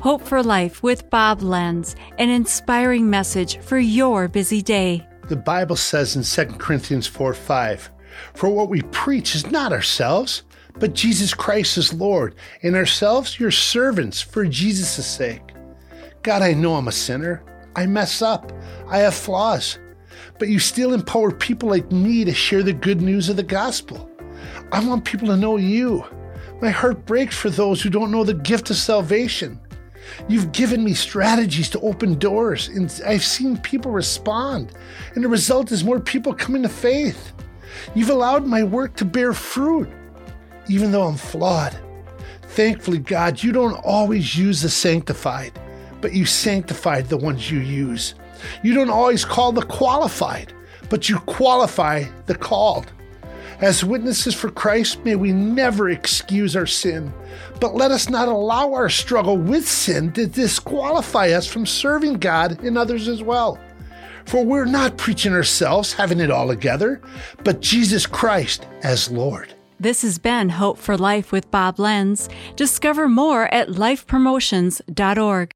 Hope for Life with Bob Lenz, an inspiring message for your busy day. The Bible says in 2 Corinthians 4 5, For what we preach is not ourselves, but Jesus Christ is Lord, and ourselves your servants for Jesus' sake. God, I know I'm a sinner. I mess up. I have flaws. But you still empower people like me to share the good news of the gospel. I want people to know you. My heart breaks for those who don't know the gift of salvation. You've given me strategies to open doors, and I've seen people respond. And the result is more people coming to faith. You've allowed my work to bear fruit, even though I'm flawed. Thankfully, God, you don't always use the sanctified, but you sanctified the ones you use. You don't always call the qualified, but you qualify the called. As witnesses for Christ, may we never excuse our sin, but let us not allow our struggle with sin to disqualify us from serving God and others as well. For we're not preaching ourselves, having it all together, but Jesus Christ as Lord. This has been Hope for Life with Bob Lenz. Discover more at lifepromotions.org.